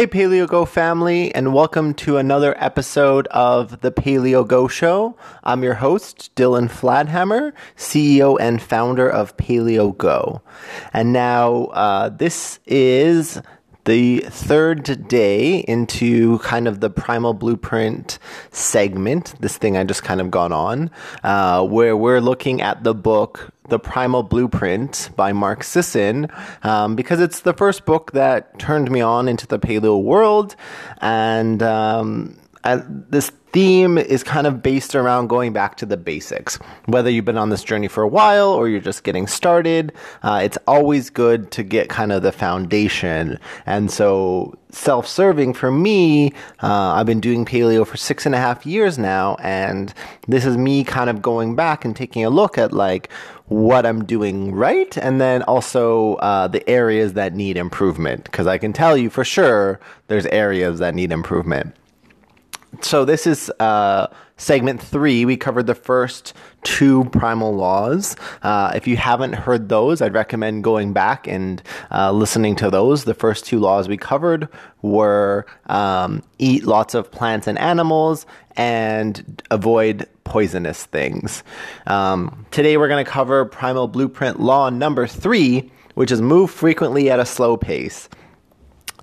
Hey, Paleo Go family, and welcome to another episode of the Paleo Go Show. I'm your host, Dylan Fladhammer, CEO and founder of Paleo Go. And now, uh, this is the third day into kind of the primal blueprint segment, this thing I just kind of got on, uh, where we're looking at the book The Primal Blueprint by Mark Sisson, um, because it's the first book that turned me on into the paleo world. And, um, and this theme is kind of based around going back to the basics. Whether you've been on this journey for a while or you're just getting started, uh, it's always good to get kind of the foundation. And so, self serving for me, uh, I've been doing paleo for six and a half years now. And this is me kind of going back and taking a look at like, what I'm doing right, and then also uh, the areas that need improvement. Because I can tell you for sure there's areas that need improvement so this is uh, segment three. We covered the first two primal laws. Uh, if you haven't heard those, I'd recommend going back and uh, listening to those. The first two laws we covered were um, eat lots of plants and animals and avoid poisonous things. Um, today we're going to cover primal blueprint law number three, which is move frequently at a slow pace.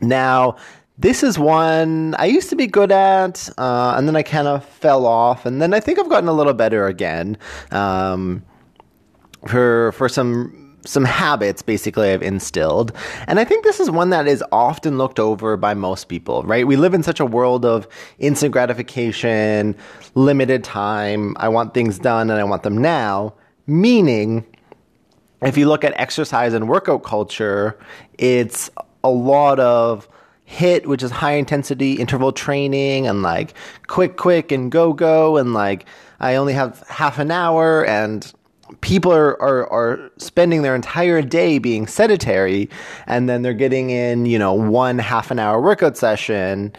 Now, this is one I used to be good at, uh, and then I kind of fell off, and then I think I've gotten a little better again. Um, for for some some habits basically I've instilled. And I think this is one that is often looked over by most people, right? We live in such a world of instant gratification, limited time. I want things done and I want them now. Meaning, if you look at exercise and workout culture, it's a lot of HIIT, which is high intensity interval training and like quick, quick and go, go. And like, I only have half an hour and people are, are, are spending their entire day being sedentary and then they're getting in, you know, one half an hour workout session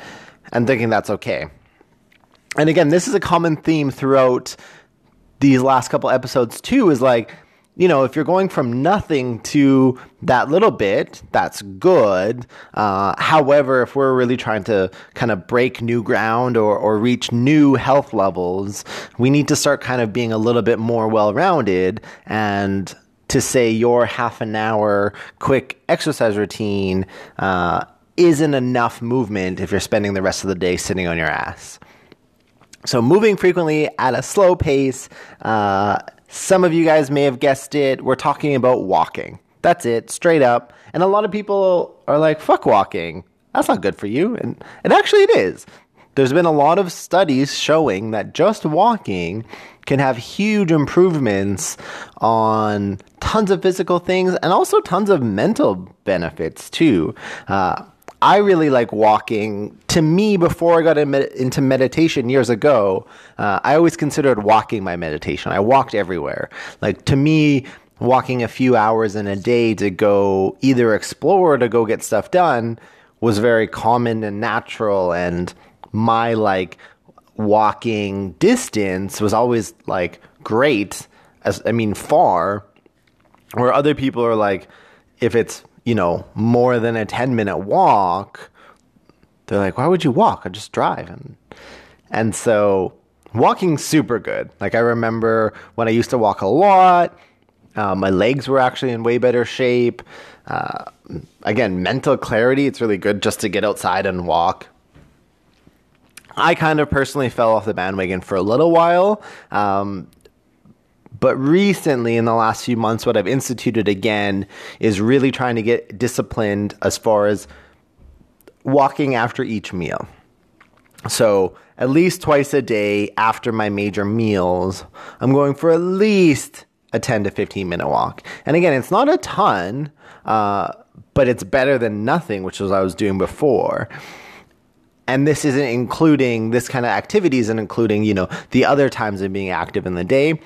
and thinking that's okay. And again, this is a common theme throughout these last couple episodes too, is like, you know, if you're going from nothing to that little bit, that's good. Uh, however, if we're really trying to kind of break new ground or, or reach new health levels, we need to start kind of being a little bit more well rounded and to say your half an hour quick exercise routine uh, isn't enough movement if you're spending the rest of the day sitting on your ass. So, moving frequently at a slow pace. Uh, some of you guys may have guessed it. We're talking about walking. That's it, straight up. And a lot of people are like, fuck walking. That's not good for you. And, and actually, it is. There's been a lot of studies showing that just walking can have huge improvements on tons of physical things and also tons of mental benefits, too. Uh, I really like walking. To me, before I got into meditation years ago, uh, I always considered walking my meditation. I walked everywhere. Like to me, walking a few hours in a day to go either explore or to go get stuff done was very common and natural. And my like walking distance was always like great. As I mean, far. Where other people are like, if it's you know, more than a 10 minute walk, they're like, why would you walk? I just drive. And, and so walking super good. Like I remember when I used to walk a lot, uh, my legs were actually in way better shape. Uh, again, mental clarity, it's really good just to get outside and walk. I kind of personally fell off the bandwagon for a little while. Um, but recently, in the last few months, what I've instituted again is really trying to get disciplined as far as walking after each meal. So, at least twice a day after my major meals, I'm going for at least a 10 to 15 minute walk. And again, it's not a ton, uh, but it's better than nothing, which was what I was doing before. And this isn't including this kind of activities and including, you know, the other times of being active in the day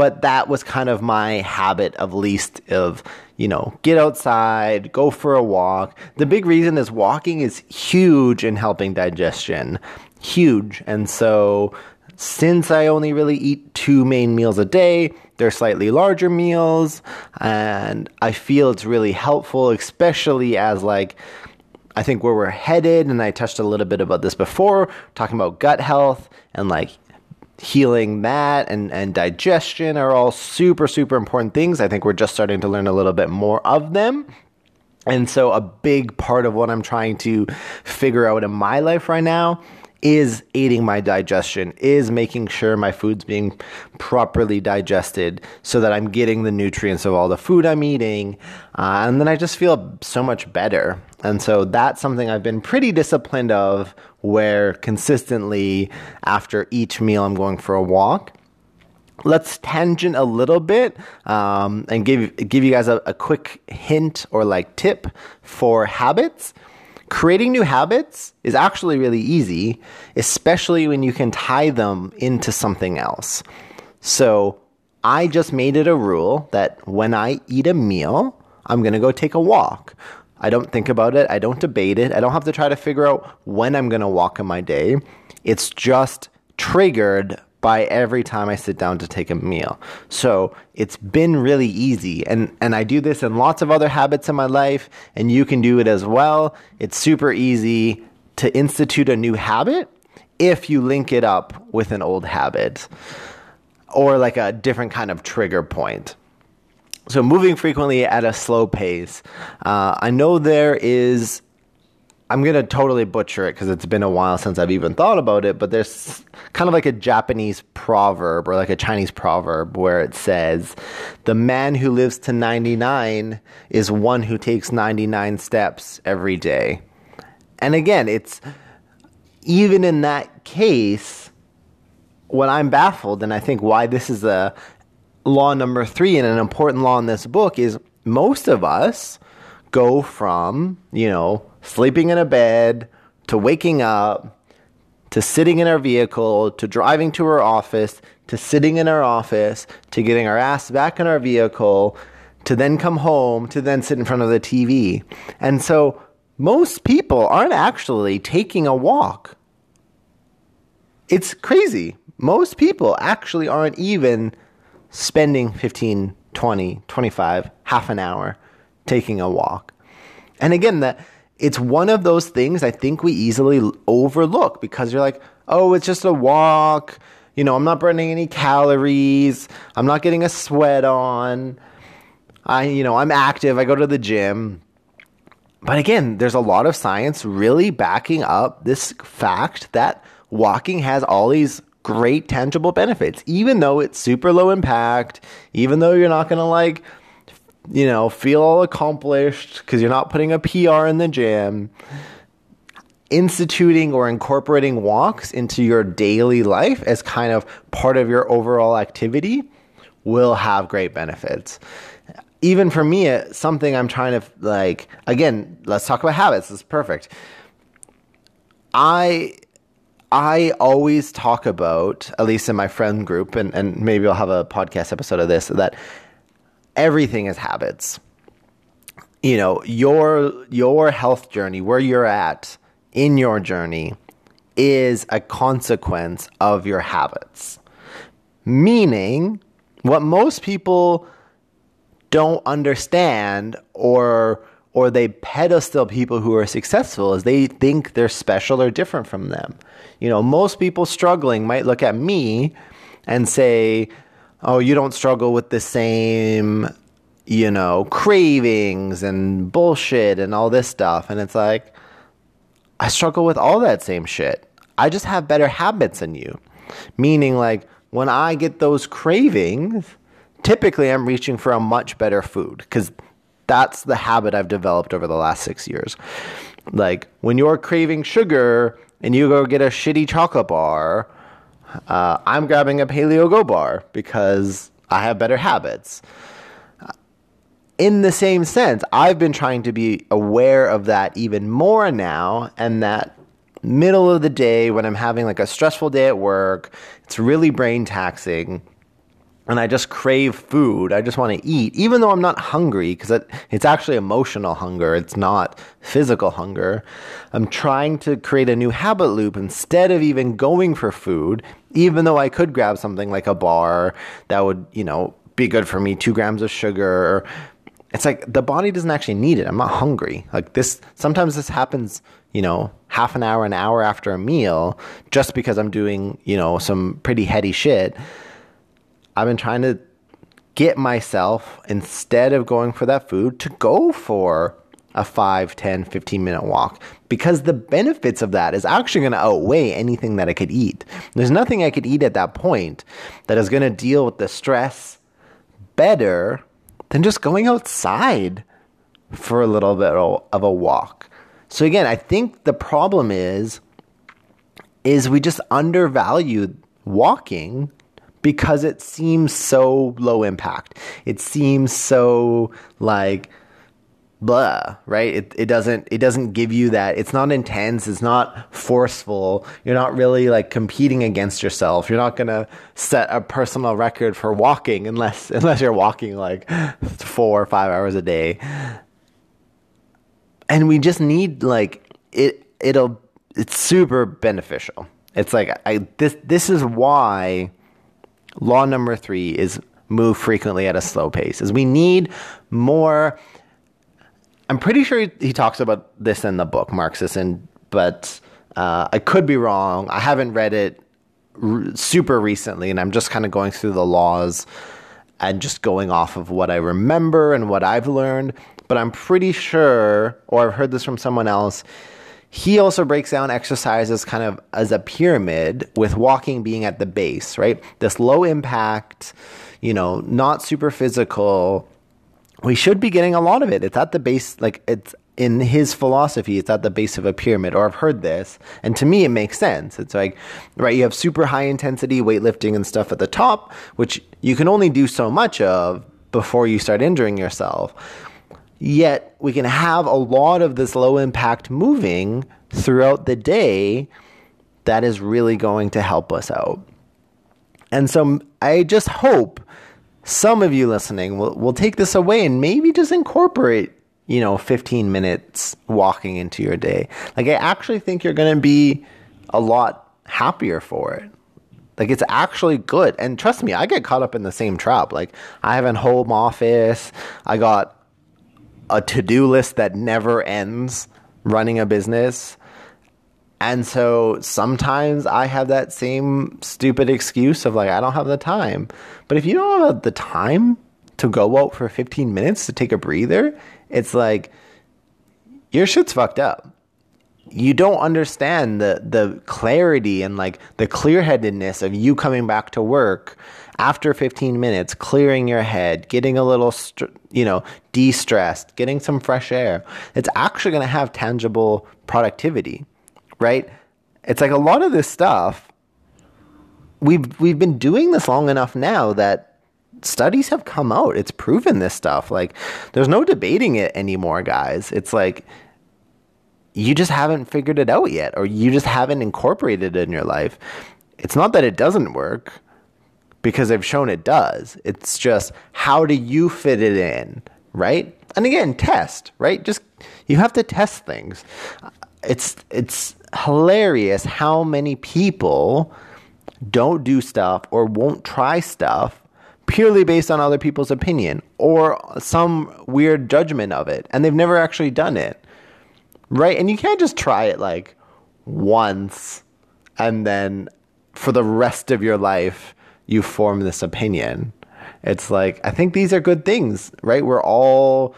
but that was kind of my habit of least of you know get outside go for a walk. The big reason is walking is huge in helping digestion huge. And so since i only really eat two main meals a day they're slightly larger meals and i feel it's really helpful especially as like I think where we're headed, and I touched a little bit about this before, talking about gut health and like healing that and, and digestion are all super, super important things. I think we're just starting to learn a little bit more of them. And so, a big part of what I'm trying to figure out in my life right now is aiding my digestion, is making sure my food's being properly digested so that I'm getting the nutrients of all the food I'm eating. Uh, and then I just feel so much better. And so that's something I've been pretty disciplined of where consistently after each meal I'm going for a walk. Let's tangent a little bit um, and give give you guys a, a quick hint or like tip for habits creating new habits is actually really easy, especially when you can tie them into something else. So I just made it a rule that when I eat a meal, I'm going to go take a walk. I don't think about it. I don't debate it. I don't have to try to figure out when I'm going to walk in my day. It's just triggered by every time I sit down to take a meal. So it's been really easy. And, and I do this in lots of other habits in my life, and you can do it as well. It's super easy to institute a new habit if you link it up with an old habit or like a different kind of trigger point. So, moving frequently at a slow pace. Uh, I know there is I'm gonna totally butcher it because it's been a while since I've even thought about it, but there's kind of like a Japanese proverb or like a Chinese proverb where it says, The man who lives to 99 is one who takes 99 steps every day. And again, it's even in that case, what I'm baffled, and I think why this is a law number three and an important law in this book is most of us go from, you know, sleeping in a bed to waking up to sitting in our vehicle to driving to our office to sitting in our office to getting our ass back in our vehicle to then come home to then sit in front of the TV. And so most people aren't actually taking a walk. It's crazy. Most people actually aren't even spending 15, 20, 25, half an hour taking a walk. And again, that it's one of those things I think we easily overlook because you're like, oh, it's just a walk. You know, I'm not burning any calories. I'm not getting a sweat on. I, you know, I'm active. I go to the gym. But again, there's a lot of science really backing up this fact that walking has all these great tangible benefits, even though it's super low impact, even though you're not going to like you know, feel all accomplished because you're not putting a PR in the gym. Instituting or incorporating walks into your daily life as kind of part of your overall activity will have great benefits. Even for me, it's something I'm trying to like, again, let's talk about habits. This is perfect. I I always talk about, at least in my friend group, and, and maybe I'll have a podcast episode of this, that everything is habits. You know, your your health journey, where you're at in your journey is a consequence of your habits. Meaning, what most people don't understand or or they pedestal people who are successful is they think they're special or different from them. You know, most people struggling might look at me and say, oh, you don't struggle with the same, you know, cravings and bullshit and all this stuff. And it's like, I struggle with all that same shit. I just have better habits than you. Meaning, like, when I get those cravings, typically I'm reaching for a much better food because that's the habit I've developed over the last six years. Like, when you're craving sugar and you go get a shitty chocolate bar, uh, I'm grabbing a Paleo Go bar because I have better habits. In the same sense, I've been trying to be aware of that even more now, and that middle of the day when I'm having like a stressful day at work, it's really brain taxing and I just crave food. I just want to eat, even though I'm not hungry, because it, it's actually emotional hunger. It's not physical hunger. I'm trying to create a new habit loop instead of even going for food, even though I could grab something like a bar that would, you know, be good for me, two grams of sugar. It's like the body doesn't actually need it. I'm not hungry. Like this, sometimes this happens, you know, half an hour, an hour after a meal, just because I'm doing, you know, some pretty heady shit. I've been trying to get myself, instead of going for that food, to go for a 5, 10, 15 minute walk because the benefits of that is actually going to outweigh anything that I could eat. There's nothing I could eat at that point that is going to deal with the stress better than just going outside for a little bit of a walk. So again, I think the problem is is we just undervalue walking because it seems so low impact. It seems so like blah, right? It, it doesn't it doesn't give you that. It's not intense. It's not forceful. You're not really like competing against yourself. You're not gonna set a personal record for walking unless unless you're walking like four or five hours a day. And we just need like it. It'll it's super beneficial. It's like I this this is why law number three is move frequently at a slow pace. Is we need more I'm pretty sure he, talks about this in the book, Mark Sisson, and but uh, I could be wrong. I haven't read it r- super recently, and I'm just kind of going through the laws and just going off of what I remember and what I've learned. But I'm pretty sure, or I've heard this from someone else. He also breaks down exercises kind of as a pyramid, with walking being at the base, right? This low impact, you know, not super physical we should be getting a lot of it. It's at the base, like it's in his philosophy, it's at the base of a pyramid, or I've heard this. And to me, it makes sense. It's like, right, you have super high intensity weightlifting and stuff at the top, which you can only do so much of before you start injuring yourself. Yet, we can have a lot of this low impact moving throughout the day that is really going to help us out. And so I just hope some of you listening will, will take this away and maybe just incorporate, you know, 15 minutes walking into your day. Like, I actually think you're going to be a lot happier for it. Like, it's actually good. And trust me, I get caught up in the same trap. Like, I have a home office, I got a to do list that never ends running a business. And so sometimes I have that same stupid excuse of like, I don't have the time. But if you don't have the time to go out for 15 minutes to take a breather, it's like your shit's fucked up. You don't understand the the clarity and like the clear-headedness of you coming back to work after 15 minutes, clearing your head, getting a little, you know, de-stressed, getting some fresh air. It's actually going to have tangible productivity right? It's like a lot of this stuff we've we've been doing this long enough now that studies have come out. It's proven this stuff. Like there's no debating it anymore, guys. It's like you just haven't figured it out yet or you just haven't incorporated it in your life. It's not that it doesn't work because they've shown it does. It's just how do you fit it in, right? And again, test, right? Just you have to test things. It's it's hilarious how many people don't do stuff or won't try stuff purely based on other people's opinion or some weird judgment of it and they've never actually done it. Right? And you can't just try it like once and then for the rest of your life you form this opinion. It's like I think these are good things, right? We're all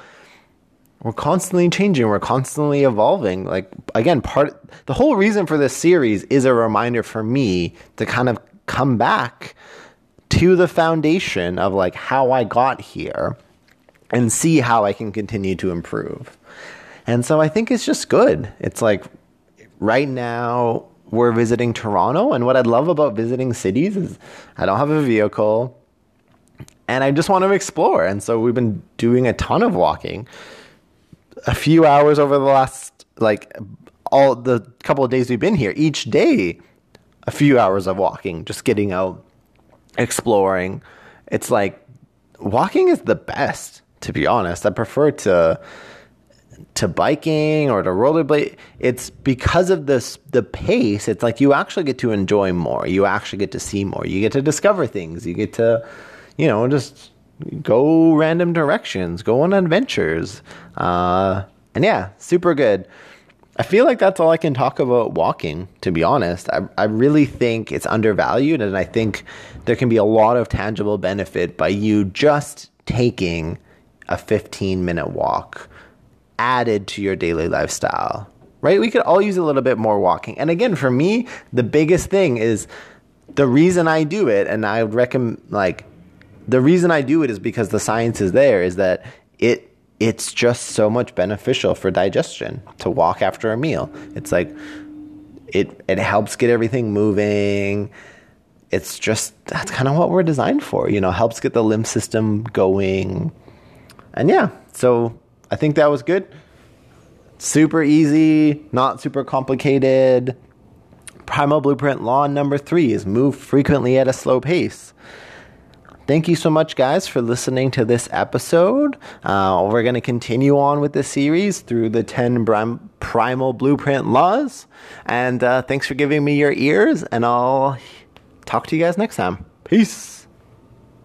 we're constantly changing we're constantly evolving like again part the whole reason for this series is a reminder for me to kind of come back to the foundation of like how I got here and see how I can continue to improve. And so I think it's just good. It's like right now we're visiting Toronto and what I love about visiting cities is I don't have a vehicle and I just want to explore. And so we've been doing a ton of walking a few hours over the last like all the couple of days we've been here. Each day, a few hours of walking, just getting out, exploring. It's like walking is the best, to be honest. I prefer to to biking or to rollerblade. It's because of this the pace. It's like you actually get to enjoy more. You actually get to see more. You get to discover things. You get to, you know, just go random directions, go on adventures. Uh, and yeah, super good. I feel like that's all I can talk about walking, to be honest. I, I really think it's undervalued, and I think there can be a lot of tangible benefit by you just taking a 15 minute walk added to your daily lifestyle, right? We could all use a little bit more walking. And again, for me, the biggest thing is the reason I do it, and I would recommend, like, the reason I do it is because the science is there, is that it it's just so much beneficial for digestion to walk after a meal. It's like it it helps get everything moving. It's just that's kind of what we're designed for, you know, helps get the lymph system going. And yeah, so I think that was good. Super easy, not super complicated. Primal Blueprint law number 3 is move frequently at a slow pace. Thank you so much, guys, for listening to this episode. Uh, we're going to continue on with this series through the 10 prim- primal blueprint laws. And uh, thanks for giving me your ears, and I'll talk to you guys next time. Peace.